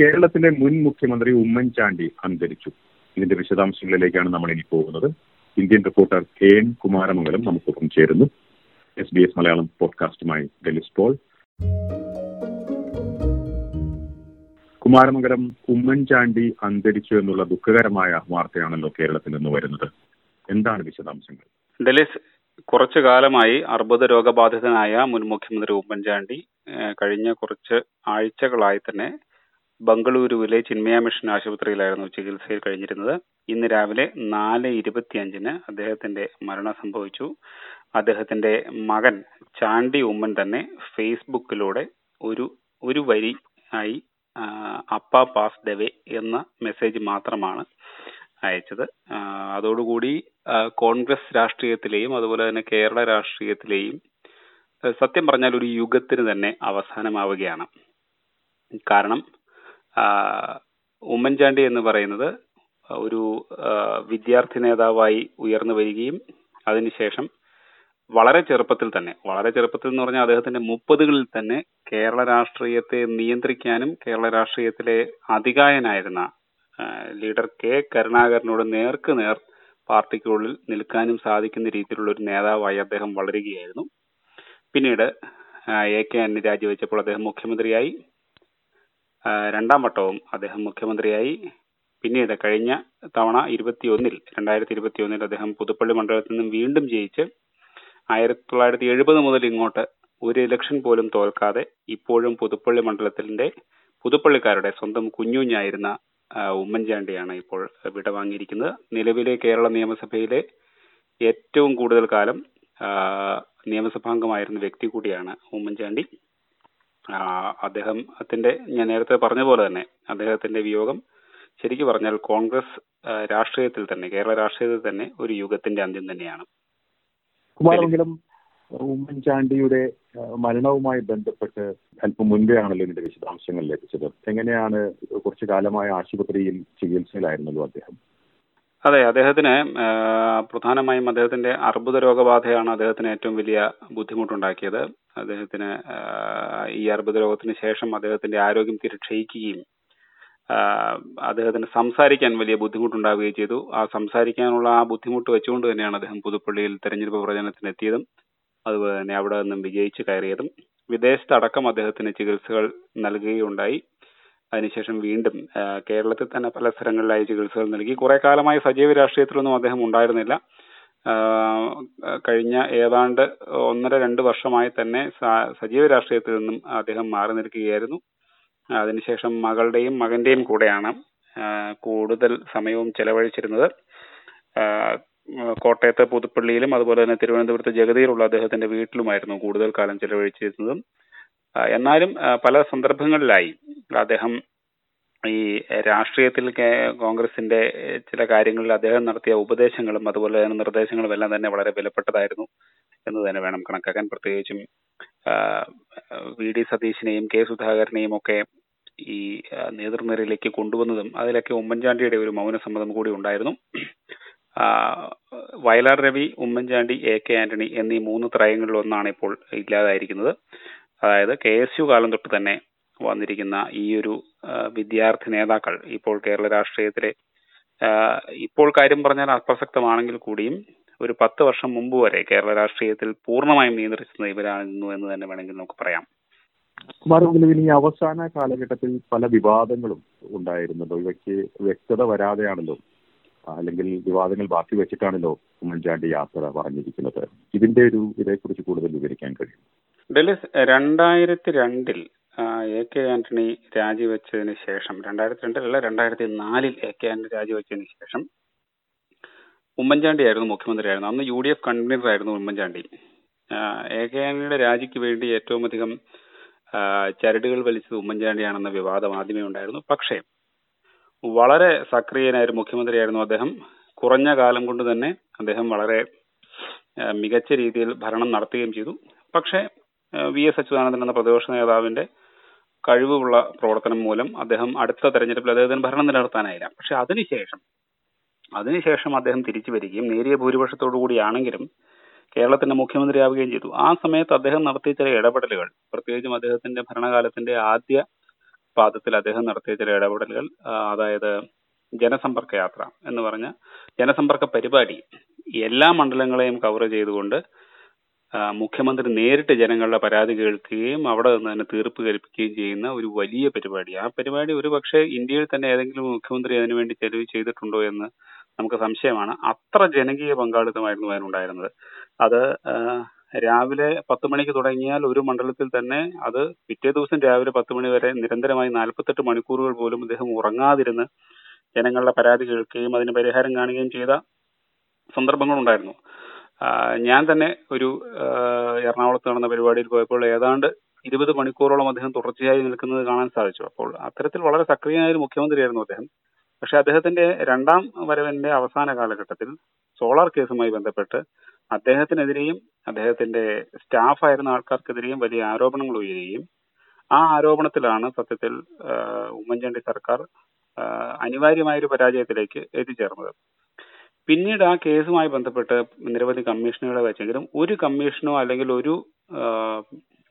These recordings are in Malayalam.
കേരളത്തിലെ മുൻ മുഖ്യമന്ത്രി ഉമ്മൻചാണ്ടി അന്തരിച്ചു. ഇതിന്റെ വിശദാംശങ്ങളിലേക്കാണ് നമ്മൾ ഇനി പോകുന്നത്. Indian reporter K N Kumaramangalam നമുക്കൊപ്പം ചേരുന്നു. എസ് ബി എസ് മലയാളം പോഡ്കാസ്റ്റുമായി ഡെലിസ് പോൾ. കുമാരമംഗലം ഉമ്മൻചാണ്ടി അന്തരിച്ചു എന്നുള്ള ദുഃഖകരമായ വാർത്തയാണല്ലോ കേരളത്തിൽ നിന്ന് വരുന്നത്. എന്താണ് വിശദാംശങ്ങൾ? ഡെലിസ് കുറച്ചു കാലമായി അർബുദ രോഗബാധിതനായ മുൻ മുഖ്യമന്ത്രി ഉമ്മൻചാണ്ടി കഴിഞ്ഞ കുറച്ച് ആഴ്ചകളായി തന്നെ ബംഗളൂരുവിലെ ചിന്മയ മിഷൻ ആശുപത്രിയിലായിരുന്നു ചികിത്സയിൽ കഴിഞ്ഞിരുന്നത്. ഇന്ന് രാവിലെ നാല് ഇരുപത്തിയഞ്ചിന് അദ്ദേഹത്തിന്റെ മരണം സംഭവിച്ചു. അദ്ദേഹത്തിന്റെ മകൻ ചാണ്ടി ഉമ്മൻ തന്നെ ഫേസ്ബുക്കിലൂടെ ഒരു ഒരു വരി ആയി അപ്പ പാസ് ദവേ എന്ന മെസ്സേജ് മാത്രമാണ് അയച്ചത്. അതോടുകൂടി കോൺഗ്രസ് രാഷ്ട്രീയത്തിലെയും അതുപോലെ തന്നെ കേരള രാഷ്ട്രീയത്തിലെയും സത്യം പറഞ്ഞാൽ ഒരു യുഗത്തിന് തന്നെ അവസാനമാവുകയാണ്. കാരണം ഉമ്മൻചാണ്ടി എന്ന് പറയുന്നത് ഒരു വിദ്യാർത്ഥി നേതാവായി ഉയർന്നു വരികയും അതിനുശേഷം വളരെ ചെറുപ്പത്തിൽ തന്നെ വളരെ ചെറുപ്പത്തിൽ എന്ന് പറഞ്ഞാൽ അദ്ദേഹത്തിന്റെ മുപ്പതുകളിൽ തന്നെ കേരള രാഷ്ട്രീയത്തെ നിയന്ത്രിക്കാനും കേരള രാഷ്ട്രീയത്തിലെ അധികായനായിരുന്ന ലീഡർ കെ കരുണാകരനോട് നേർക്ക് നേർ പാർട്ടിക്കുള്ളിൽ നിൽക്കാനും സാധിക്കുന്ന രീതിയിലുള്ള ഒരു നേതാവായി അദ്ദേഹം വളരുകയായിരുന്നു. പിന്നീട് എ കെ അന്നി രാജിവെച്ചപ്പോൾ അദ്ദേഹം മുഖ്യമന്ത്രിയായി. രണ്ടാം വട്ടവും അദ്ദേഹം മുഖ്യമന്ത്രിയായി. പിന്നീട് കഴിഞ്ഞ തവണ ഇരുപത്തിയൊന്നിൽ രണ്ടായിരത്തി ഇരുപത്തിയൊന്നിൽ അദ്ദേഹം പുതുപ്പള്ളി മണ്ഡലത്തിൽ നിന്നും വീണ്ടും ജയിച്ച് ആയിരത്തി തൊള്ളായിരത്തി എഴുപത് മുതൽ ഇങ്ങോട്ട് ഒരു ഇലക്ഷൻ പോലും തോൽക്കാതെ ഇപ്പോഴും പുതുപ്പള്ളി മണ്ഡലത്തിന്റെ പുതുപ്പള്ളിക്കാരുടെ സ്വന്തം കുഞ്ഞുഞ്ഞായിരുന്ന ഉമ്മൻചാണ്ടിയാണ് ഇപ്പോൾ വിടവാങ്ങിയിരിക്കുന്നത്. നിലവിലെ കേരള നിയമസഭയിലെ ഏറ്റവും കൂടുതൽ കാലം നിയമസഭാംഗമായിരുന്ന വ്യക്തി കൂടിയാണ് ഉമ്മൻചാണ്ടി. അദ്ദേഹത്തിന്റെ ഞാൻ നേരത്തെ പറഞ്ഞ പോലെ തന്നെ അദ്ദേഹത്തിന്റെ വിയോഗം ശരിക്കു പറഞ്ഞാൽ കോൺഗ്രസ് രാഷ്ട്രീയത്തിൽ തന്നെ കേരള രാഷ്ട്രീയത്തിൽ തന്നെ ഒരു യുഗത്തിന്റെ അന്ത്യം തന്നെയാണ്. ഉമ്മൻചാണ്ടിയുടെ മരണവുമായി ബന്ധപ്പെട്ട് അല്പം മുൻപേ ആണല്ലോ ഇതിന്റെ വിശദാംശങ്ങൾ ലഭിച്ചത്. എങ്ങനെയാണ് കുറച്ചു കാലമായ ആശുപത്രിയിൽ ചികിത്സയിലായിരുന്നല്ലോ അദ്ദേഹം? അതെ അദ്ദേഹത്തിന് പ്രധാനമായും അദ്ദേഹത്തിന്റെ അർബുദ രോഗബാധയാണ് അദ്ദേഹത്തിന് ഏറ്റവും വലിയ ബുദ്ധിമുട്ടുണ്ടാക്കിയത്. അദ്ദേഹത്തിന് ഈ അർബുദ രോഗത്തിന് ശേഷം അദ്ദേഹത്തിന്റെ ആരോഗ്യം തീരെ ക്ഷയിക്കുകയും അദ്ദേഹത്തിന് സംസാരിക്കാൻ വലിയ ബുദ്ധിമുട്ടുണ്ടാവുകയും ചെയ്തു. ആ സംസാരിക്കാനുള്ള ആ ബുദ്ധിമുട്ട് വെച്ചുകൊണ്ട് തന്നെയാണ് അദ്ദേഹം പുതുപ്പള്ളിയിൽ തെരഞ്ഞെടുപ്പ് പ്രചരണത്തിന് എത്തിയതും അതുപോലെ തന്നെ അവിടെ നിന്നും വിജയിച്ച് കയറിയതും. വിദേശത്തടക്കം അദ്ദേഹത്തിന് ചികിത്സകൾ നൽകുകയുണ്ടായി. അതിനുശേഷം വീണ്ടും കേരളത്തിൽ തന്നെ പല സ്ഥലങ്ങളിലായി ചികിത്സകൾ നൽകി. കുറെ കാലമായി സജീവ രാഷ്ട്രീയത്തിലൊന്നും അദ്ദേഹം ഉണ്ടായിരുന്നില്ല. കഴിഞ്ഞ ഏതാണ്ട് ഒന്നര രണ്ട് വർഷമായി തന്നെ സജീവ രാഷ്ട്രീയത്തിൽ നിന്നും അദ്ദേഹം മാറി നിൽക്കുകയായിരുന്നു. അതിനുശേഷം മകളുടെയും മകന്റെയും കൂടെയാണ് കൂടുതൽ സമയവും ചെലവഴിച്ചിരുന്നത്. കോട്ടയത്തെ പുതുപ്പള്ളിയിലും അതുപോലെ തന്നെ തിരുവനന്തപുരത്ത് ജഗതിയിലുള്ള അദ്ദേഹത്തിന്റെ വീട്ടിലുമായിരുന്നു കൂടുതൽ കാലം ചെലവഴിച്ചിരുന്നതും. എന്നാലും പല സന്ദർഭങ്ങളിലായി അദ്ദേഹം ഈ രാഷ്ട്രീയത്തിൽ കോൺഗ്രസിന്റെ ചില കാര്യങ്ങളിൽ അദ്ദേഹം നടത്തിയ ഉപദേശങ്ങളും അതുപോലെ തന്നെ നിർദ്ദേശങ്ങളും എല്ലാം തന്നെ വളരെ വിലപ്പെട്ടതായിരുന്നു എന്ന് തന്നെ വേണം കണക്കാക്കാൻ. പ്രത്യേകിച്ചും വി ഡി സതീശിനെയും കെ സുധാകരനെയും ഒക്കെ ഈ നേതൃനിരയിലേക്ക് കൊണ്ടുവന്നതും അതിലൊക്കെ ഉമ്മൻചാണ്ടിയുടെ ഒരു മൗന മൗനസമ്മതം കൂടി ഉണ്ടായിരുന്നു. വയലാർ രവി ഉമ്മൻചാണ്ടി എ കെ ആന്റണി എന്നീ മൂന്ന് ത്രയങ്ങളിൽ ഒന്നാണ് ഇപ്പോൾ ഇല്ലാതായിരിക്കുന്നത്. അതായത് കെ എസ് യു കാലം തൊട്ട് തന്നെ വന്നിരിക്കുന്ന ഈ ഒരു വിദ്യാർത്ഥി നേതാക്കൾ ഇപ്പോൾ കേരള രാഷ്ട്രീയത്തിലെ ഇപ്പോൾ കാര്യം പറഞ്ഞാൽ അപ്രസക്തമാണെങ്കിൽ കൂടിയും ഒരു പത്ത് വർഷം മുമ്പ് വരെ കേരള രാഷ്ട്രീയത്തിൽ പൂർണമായും നിയന്ത്രിച്ചിരുന്ന ഇവരായിരുന്നു എന്ന് തന്നെ വേണമെങ്കിൽ നമുക്ക് പറയാം. കുമാരമംഗലം ഇനി അവസാന കാലഘട്ടത്തിൽ പല വിവാദങ്ങളും ഉണ്ടായിരുന്നല്ലോ. ഇവയ്ക്ക് വ്യക്തത വരാതെയാണല്ലോ അല്ലെങ്കിൽ വിവാദങ്ങൾ ബാക്കി വെച്ചിട്ടാണല്ലോ ഉമ്മൻചാണ്ടി യാത്ര പറഞ്ഞിരിക്കുന്നത്. ഇതിന്റെ ഒരു ഇതേക്കുറിച്ച് കൂടുതൽ വിവരിക്കാൻ കഴിയും ഡെലിസ് രണ്ടായിരത്തി രണ്ടിൽ എ കെ ആന്റണി രാജിവെച്ചതിന് ശേഷം രണ്ടായിരത്തി രണ്ടിലല്ല രണ്ടായിരത്തി നാലിൽ എ കെ ആന്റണി രാജിവെച്ചതിന് ശേഷം ഉമ്മൻചാണ്ടി ആയിരുന്നു മുഖ്യമന്ത്രിയായിരുന്നു. അന്ന് യു ഡി എഫ് കൺവീനർ ആയിരുന്നു ഉമ്മൻചാണ്ടി എ കെ ആന്റണിയുടെ രാജിക്ക് വേണ്ടി ഏറ്റവും അധികം ചരടുകൾ വലിച്ചത് ഉമ്മൻചാണ്ടിയാണെന്ന വിവാദം ആദ്യമേ ഉണ്ടായിരുന്നു. പക്ഷേ വളരെ സക്രിയനായൊരു മുഖ്യമന്ത്രിയായിരുന്നു അദ്ദേഹം. കുറഞ്ഞ കാലം കൊണ്ട് തന്നെ അദ്ദേഹം വളരെ മികച്ച രീതിയിൽ ഭരണം നടത്തുകയും ചെയ്തു. പക്ഷേ വി എസ് അച്യുതാനന്ദൻ എന്ന പ്രതിപക്ഷ നേതാവിന്റെ കഴിവുള്ള പ്രവർത്തനം മൂലം അദ്ദേഹം അടുത്ത തെരഞ്ഞെടുപ്പിൽ അദ്ദേഹത്തിന് ഭരണം നിലനിർത്താനായില്ല. പക്ഷെ അതിനുശേഷം അതിനുശേഷം അദ്ദേഹം തിരിച്ചു വരികയും നേരിയ ഭൂരിപക്ഷത്തോടു കൂടിയാണെങ്കിലും കേരളത്തിന്റെ മുഖ്യമന്ത്രിയാവുകയും ചെയ്തു. ആ സമയത്ത് അദ്ദേഹം നടത്തിയ ചില ഇടപെടലുകൾ പ്രത്യേകിച്ചും അദ്ദേഹത്തിന്റെ ഭരണകാലത്തിന്റെ ആദ്യ പാദത്തിൽ അദ്ദേഹം നടത്തിയ ചില ഇടപെടലുകൾ അതായത് ജനസമ്പർക്ക യാത്ര എന്ന് പറഞ്ഞ ജനസമ്പർക്ക പരിപാടി എല്ലാ മണ്ഡലങ്ങളെയും കവർ ചെയ്തുകൊണ്ട് മുഖ്യമന്ത്രി നേരിട്ട് ജനങ്ങളുടെ പരാതി കേൾക്കുകയും അവിടെ നിന്ന് തന്നെ തീർപ്പ് കൽപ്പിക്കുകയും ചെയ്യുന്ന ഒരു വലിയ പരിപാടി. ആ പരിപാടി ഒരു പക്ഷേ ഇന്ത്യയിൽ തന്നെ ഏതെങ്കിലും മുഖ്യമന്ത്രി അതിനുവേണ്ടി ചെലവ് ചെയ്തിട്ടുണ്ടോ എന്ന് നമുക്ക് സംശയമാണ്. അത്ര ജനകീയ പങ്കാളിത്തമായിരുന്നു അതിനുണ്ടായിരുന്നത്. അത് രാവിലെ പത്ത് മണിക്ക് തുടങ്ങിയാൽ ഒരു മണ്ഡലത്തിൽ തന്നെ അത് പിറ്റേ ദിവസം രാവിലെ പത്ത് മണി വരെ നിരന്തരമായി നാൽപ്പത്തെട്ട് മണിക്കൂറുകൾ പോലും അദ്ദേഹം ഉറങ്ങാതിരുന്ന് ജനങ്ങളുടെ പരാതി കേൾക്കുകയും അതിന് പരിഹാരം കാണുകയും ചെയ്ത സന്ദർഭങ്ങളുണ്ടായിരുന്നു. ഞാൻ തന്നെ ഒരു എറണാകുളത്ത് നടന്ന പരിപാടിയിൽ പോയപ്പോൾ ഏതാണ്ട് ഇരുപത് മണിക്കൂറോളം അദ്ദേഹം തുടർച്ചയായി നിൽക്കുന്നത് കാണാൻ സാധിച്ചു. അപ്പോൾ അത്തരത്തിൽ വളരെ സക്രിയനായ ഒരു മുഖ്യമന്ത്രിയായിരുന്നു അദ്ദേഹം. പക്ഷെ അദ്ദേഹത്തിന്റെ രണ്ടാം വരവിന്റെ അവസാന കാലഘട്ടത്തിൽ സോളാർ കേസുമായി ബന്ധപ്പെട്ട് അദ്ദേഹത്തിനെതിരെയും അദ്ദേഹത്തിന്റെ സ്റ്റാഫായിരുന്ന ആൾക്കാർക്കെതിരെയും വലിയ ആരോപണങ്ങൾ ഉയരുകയും ആ ആരോപണത്തിലാണ് സത്യത്തിൽ ഉമ്മൻചാണ്ടി സർക്കാർ അനിവാര്യമായ ഒരു പരാജയത്തിലേക്ക് എത്തിച്ചേർന്നത്. പിന്നീട് ആ കേസുമായി ബന്ധപ്പെട്ട് നിരവധി കമ്മീഷനുകളെ വെച്ചെങ്കിലും ഒരു കമ്മീഷനോ അല്ലെങ്കിൽ ഒരു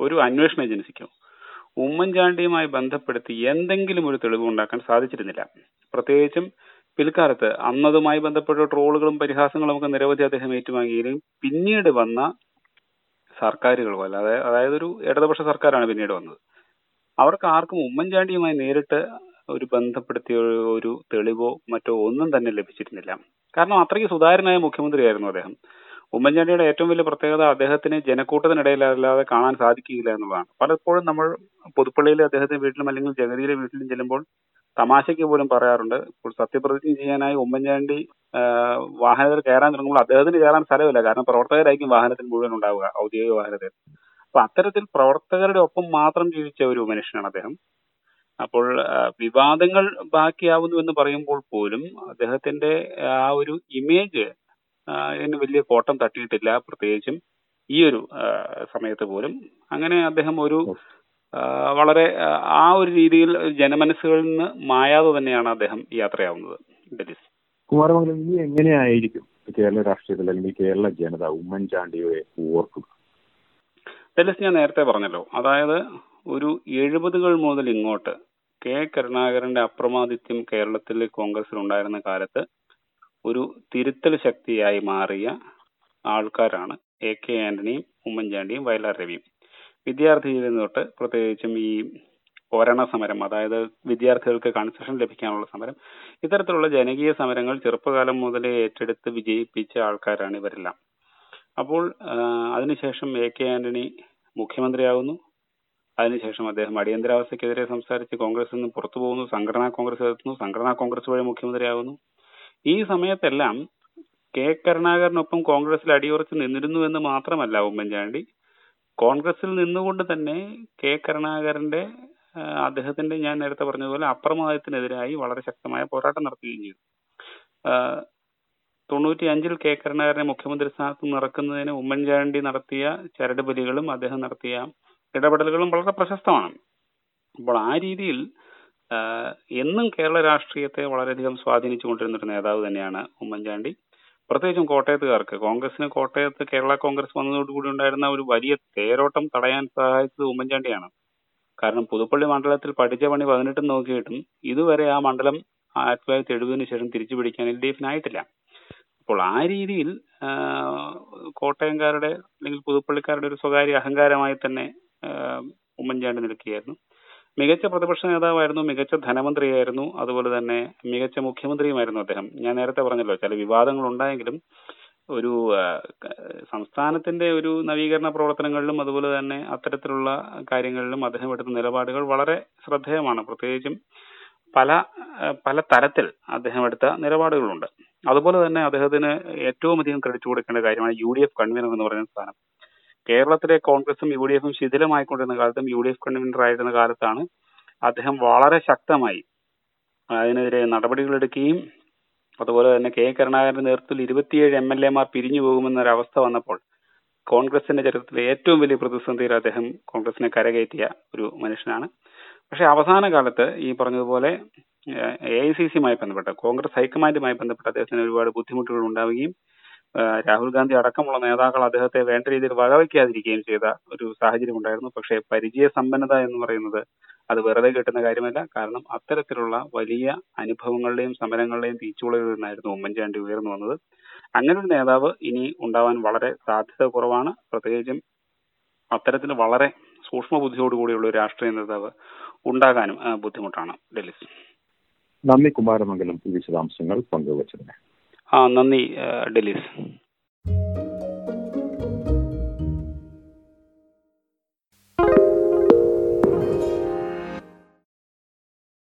ഒരു അന്വേഷണ ഏജൻസിക്കോ ഉമ്മൻചാണ്ടിയുമായി ബന്ധപ്പെടുത്തി എന്തെങ്കിലും ഒരു തെളിവ് ഉണ്ടാക്കാൻ സാധിച്ചിരുന്നില്ല. പ്രത്യേകിച്ചും പിൽക്കാലത്ത് അന്നതുമായി ബന്ധപ്പെട്ട ട്രോളുകളും പരിഹാസങ്ങളും ഒക്കെ നിരവധി അദ്ദേഹം ഏറ്റുവാങ്ങിയെങ്കിലും പിന്നീട് വന്ന സർക്കാരുകളോ അല്ലാതെ അതായത് ഒരു ഇടതുപക്ഷ സർക്കാരാണ് പിന്നീട് വന്നത്. അവർക്ക് ആർക്കും ഉമ്മൻചാണ്ടിയുമായി നേരിട്ട് ഒരു ബന്ധപ്പെടുത്തിയ ഒരു- തെളിവോ മറ്റോ ഒന്നും തന്നെ ലഭിച്ചിരുന്നില്ല. കാരണം അത്രയ്ക്ക് സുതാര്യനായ മുഖ്യമന്ത്രിയായിരുന്നു അദ്ദേഹം. ഉമ്മൻചാണ്ടിയുടെ ഏറ്റവും വലിയ പ്രത്യേകത അദ്ദേഹത്തിന് ജനക്കൂട്ടത്തിനിടയിൽ അല്ലാതെ കാണാൻ സാധിക്കുകയില്ല എന്നുള്ളതാണ്. പലപ്പോഴും നമ്മൾ പുതുപ്പള്ളിയിലെ അദ്ദേഹത്തിന്റെ വീട്ടിലും അല്ലെങ്കിൽ ജഗതിയിലെ വീട്ടിലും ചെല്ലുമ്പോൾ തമാശയ്ക്ക് പോലും പറയാറുണ്ട്. ഇപ്പോൾ സത്യപ്രതിജ്ഞ ചെയ്യാനായി ഉമ്മൻചാണ്ടി വാഹനത്തിൽ കയറാൻ തുടങ്ങുമ്പോൾ അദ്ദേഹത്തിന് കയറാൻ സ്ഥലമില്ല. കാരണം പ്രവർത്തകരായിരിക്കും വാഹനത്തിൽ മുഴുവൻ ഉണ്ടാവുക ഔദ്യോഗിക വാഹനത്തിൽ. അപ്പൊ അത്തരത്തിൽ പ്രവർത്തകരുടെ ഒപ്പം മാത്രം ജീവിച്ച ഒരു മനുഷ്യനാണ് അദ്ദേഹം. അപ്പോൾ വിവാദങ്ങൾ ബാക്കിയാവുന്നു എന്ന് പറയുമ്പോൾ പോലും അദ്ദേഹത്തിന്റെ ആ ഒരു ഇമേജ് വലിയ കോട്ടം തട്ടിയിട്ടില്ല. പ്രത്യേകിച്ചും ഈ ഒരു സമയത്ത് പോലും. അങ്ങനെ അദ്ദേഹം ഒരു വളരെ ആ, ഒരു രീതിയിൽ ജനമനസ്സുകളിൽ നിന്ന് മായാതെ തന്നെയാണ് അദ്ദേഹം യാത്രയാവുന്നത്. ഡെലിസ് കുമാരമംഗലം ഇനി എങ്ങനെയായിരിക്കും കേരള രാഷ്ട്രീയത്തിൽ അല്ലെങ്കിൽ കേരള ജനത ഉമ്മൻചാണ്ടിയെ ഓർക്കുക? ഡെലിസ് ഞാൻ നേരത്തെ പറഞ്ഞല്ലോ. അതായത് ഒരു എഴുപതുകൾ മുതൽ ഇങ്ങോട്ട് കെ കരുണാകരന്റെ അപ്രമാദിത്യം കേരളത്തിൽ കോൺഗ്രസ്സിൽ ഉണ്ടായിരുന്ന കാലത്ത് ഒരു തിരുത്തൽ ശക്തിയായി മാറിയ ആൾക്കാരാണ് എ കെ ആന്റണിയും ഉമ്മൻചാണ്ടിയും വയലാർ രവിയും. വിദ്യാർത്ഥിയിൽ തൊട്ട് പ്രത്യേകിച്ചും ഈ ഓരണ സമരം അതായത് വിദ്യാർത്ഥികൾക്ക് കൺസെഷൻ ലഭിക്കാനുള്ള സമരം ഇത്തരത്തിലുള്ള ജനകീയ സമരങ്ങൾ ചെറുപ്പകാലം മുതലേ ഏറ്റെടുത്ത് വിജയിപ്പിച്ച ആൾക്കാരാണ് ഇവരെല്ലാം. അപ്പോൾ അതിനുശേഷം എ കെ ആന്റണി മുഖ്യമന്ത്രിയാകുന്നു. അതിനുശേഷം അദ്ദേഹം അടിയന്തരാവസ്ഥക്കെതിരെ സംസാരിച്ച് കോൺഗ്രസ് നിന്ന് പുറത്തു പോകുന്നു സംഘടനാ കോൺഗ്രസ് എത്തുന്നു സംഘടനാ കോൺഗ്രസ് വഴി മുഖ്യമന്ത്രിയാകുന്നു. ഈ സമയത്തെല്ലാം കെ കരുണാകരനൊപ്പം കോൺഗ്രസിൽ അടിയുറച്ച് നിന്നിരുന്നു എന്ന് മാത്രമല്ല ഉമ്മൻചാണ്ടി. കോൺഗ്രസിൽ നിന്നുകൊണ്ട് തന്നെ കെ കരുണാകരന്റെ അദ്ദേഹത്തിന്റെ ഞാൻ നേരത്തെ പറഞ്ഞതുപോലെ അപ്രമാദത്തിനെതിരായി വളരെ ശക്തമായ പോരാട്ടം നടത്തുകയും ചെയ്തു. തൊണ്ണൂറ്റി അഞ്ചിൽ കെ കരുണാകരനെ മുഖ്യമന്ത്രി സ്ഥാനത്ത് നിറക്കുന്നതിന് ഉമ്മൻചാണ്ടി നടത്തിയ ചരടുബലികളും അദ്ദേഹം നടത്തിയ ഇടപെടലുകളും വളരെ പ്രശസ്തമാണ്. അപ്പോൾ ആ രീതിയിൽ എന്നും കേരള രാഷ്ട്രീയത്തെ വളരെയധികം സ്വാധീനിച്ചുകൊണ്ടിരുന്ന ഒരു നേതാവ് തന്നെയാണ് ഉമ്മൻചാണ്ടി. പ്രത്യേകിച്ചും കോട്ടയത്തുകാർക്ക്. കോൺഗ്രസിന് കോട്ടയത്ത് കേരള കോൺഗ്രസ് വന്നതോടുകൂടി ഉണ്ടായിരുന്ന ഒരു വലിയ തേരോട്ടം തടയാൻ സഹായിച്ചത് ഉമ്മൻചാണ്ടിയാണ്. കാരണം പുതുപ്പള്ളി മണ്ഡലത്തിൽ പഠിച്ച പണി പതിനെട്ടും നോക്കിയിട്ടും ഇതുവരെ ആ മണ്ഡലം ആയിരത്തി തൊള്ളായിരത്തി എഴുപതിന് ശേഷം തിരിച്ചു പിടിക്കാൻ എൽ ഡി എഫിനായിട്ടില്ല അപ്പോൾ ആ രീതിയിൽ കോട്ടയംകാരുടെ അല്ലെങ്കിൽ പുതുപ്പള്ളിക്കാരുടെ ഒരു സ്വകാര്യ അഹങ്കാരമായി തന്നെ ഉമ്മൻചാണ്ടി നിൽക്കുകയായിരുന്നു. മികച്ച പ്രതിപക്ഷ നേതാവായിരുന്നു മികച്ച ധനമന്ത്രിയായിരുന്നു അതുപോലെ തന്നെ മികച്ച മുഖ്യമന്ത്രിയുമായിരുന്നു അദ്ദേഹം. ഞാൻ നേരത്തെ പറഞ്ഞല്ലോ ചില വിവാദങ്ങൾ ഉണ്ടായെങ്കിലും ഒരു സംസ്ഥാനത്തിന്റെ ഒരു നവീകരണ പ്രവർത്തനങ്ങളിലും അതുപോലെ തന്നെ അത്തരത്തിലുള്ള കാര്യങ്ങളിലും അദ്ദേഹം എടുത്ത നിലപാടുകൾ വളരെ ശ്രദ്ധേയമാണ്. പ്രത്യേകിച്ചും പല പല തരത്തിൽ അദ്ദേഹം എടുത്ത നിലപാടുകളുണ്ട്. അതുപോലെ തന്നെ അദ്ദേഹത്തിന് ഏറ്റവും അധികം ക്രെഡിറ്റ് കൊടുക്കേണ്ട കാര്യമാണ് യു ഡി എഫ് കൺവീനർ എന്ന് പറയുന്ന സ്ഥാനം. കേരളത്തിലെ കോൺഗ്രസും യു ഡി എഫും ശിഥിലമായിക്കൊണ്ടിരുന്ന കാലത്തും യു ഡി എഫ് കൺവീനർ ആയിരുന്ന കാലത്താണ് അദ്ദേഹം വളരെ ശക്തമായി അതിനെതിരെ നടപടികൾ എടുക്കുകയും അതുപോലെ തന്നെ കെ കരുണാകരന്റെ നേതൃത്വത്തിൽ ഇരുപത്തിയേഴ് എം എൽ എമാർ പിരിഞ്ഞു പോകുമെന്നൊരവസ്ഥ വന്നപ്പോൾ കോൺഗ്രസിന്റെ ചരിത്രത്തിലെ ഏറ്റവും വലിയ പ്രതിസന്ധിയിൽ അദ്ദേഹം കോൺഗ്രസിനെ കരകയറ്റിയ ഒരു മനുഷ്യനാണ്. പക്ഷെ അവസാന കാലത്ത് ഈ പറഞ്ഞതുപോലെ എ ഐ സി സിയുമായി ബന്ധപ്പെട്ട് കോൺഗ്രസ് ഹൈക്കമാൻഡുമായി ബന്ധപ്പെട്ട് അദ്ദേഹത്തിന് ഒരുപാട് ബുദ്ധിമുട്ടുകൾ ഉണ്ടാവുകയും രാഹുൽ ഗാന്ധി അടക്കമുള്ള നേതാക്കൾ അദ്ദേഹത്തെ വേണ്ട രീതിയിൽ വകവയ്ക്കാതിരിക്കുകയും ചെയ്ത ഒരു സാഹചര്യം ഉണ്ടായിരുന്നു. പക്ഷേ പരിചയ സമ്പന്നത എന്ന് പറയുന്നത് അത് വെറുതെ കിട്ടുന്ന കാര്യമല്ല. കാരണം അത്തരത്തിലുള്ള വലിയ അനുഭവങ്ങളുടെയും സമരങ്ങളുടെയും തീച്ചുളയിൽ നിന്നായിരുന്നു ഉമ്മൻചാണ്ടി ഉയർന്നു വന്നത്. അങ്ങനെ ഒരു നേതാവ് ഇനി ഉണ്ടാവാൻ വളരെ സാധ്യത കുറവാണ്. പ്രത്യേകിച്ചും അത്തരത്തിൽ വളരെ സൂക്ഷ്മ ബുദ്ധിയോടുകൂടിയുള്ള ഒരു രാഷ്ട്രീയ നേതാവ് ഉണ്ടാകാനും ബുദ്ധിമുട്ടാണ്. ഡെലിസ് നന്ദി കുമാരമംഗലം വിശദാംശങ്ങൾ പങ്കുവച്ചതിന്. ആ നന്ദി ഡെലിസ്.